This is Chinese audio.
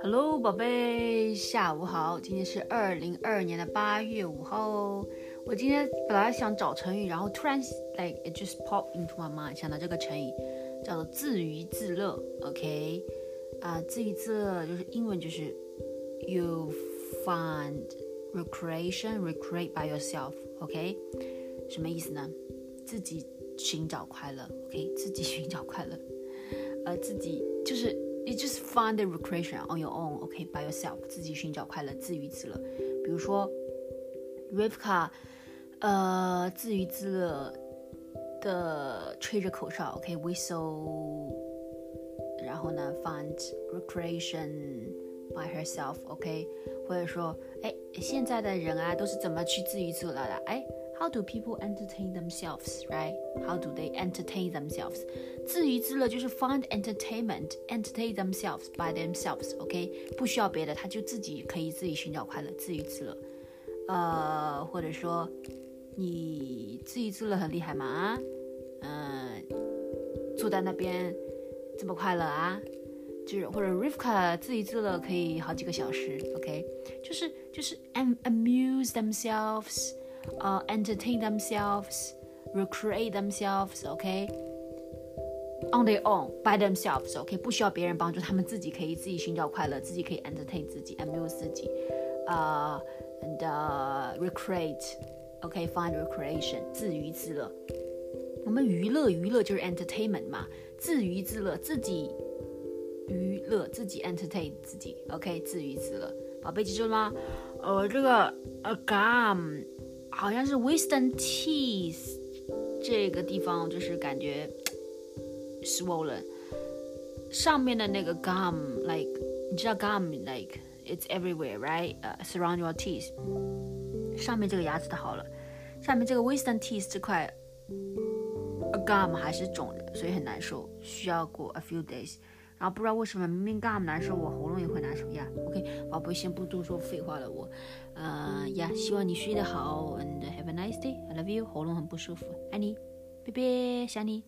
Hello，宝贝，下午好。今天是二零二二年的八月五号哦。我今天本来想找成语，然后突然 like it just pop into my mind，想到这个成语叫做自娱自乐。OK，啊，自娱自乐就是英文就是 you find recreation recreate by yourself。OK，什么意思呢？自己寻找快乐。OK，自己寻找快乐。呃，自己就是。You just find the recreation on your own, OK, by yourself，自己寻找快乐，自娱自乐。比如说，Rivka，呃，自娱自乐的吹着口哨，OK，whistle，然后呢，find recreation by herself，OK，或者说，哎，现在的人啊，都是怎么去自娱自乐的？哎。How do people entertain themselves, right? How do they entertain themselves? 自娱自乐就是 find entertainment, entertain themselves by themselves. OK，不需要别的，他就自己可以自己寻找快乐，自娱自乐。呃，或者说你自娱自乐很厉害吗？嗯，坐在那边这么快乐啊？就是或者 Rivka 自娱自乐可以好几个小时。OK，就是就是 amuse themselves。uh, entertain themselves, recreate themselves, okay? On their own, by themselves, OK，不需要别人帮助，他们自己可以自己寻找快乐，自己可以 entertain 自己，amuse 自己，啊、uh,，and、uh, recreate, OK, find recreation，自娱自乐。我们娱乐娱乐就是 entertainment 嘛，自娱自乐，自己娱乐，自己 entertain 自己，OK，自娱自乐。宝贝记住了吗？呃，这个 a gum。 好像是 wisdom teeth 这个地方就是感觉 swollen，上面的那个 gum，like 你知道 gum，like it's everywhere，right？呃、uh,，surround your teeth，上面这个牙齿的好了，下面这个 wisdom teeth 这块 gum 还是肿的，所以很难受，需要过 a few days。然后不知道为什么明明干难受，我喉咙也会难受呀。OK，宝贝，先不多说废话了，我，呃呀，希望你睡得好，and have a nice day，I love you，喉咙很不舒服，爱你，拜拜，想你。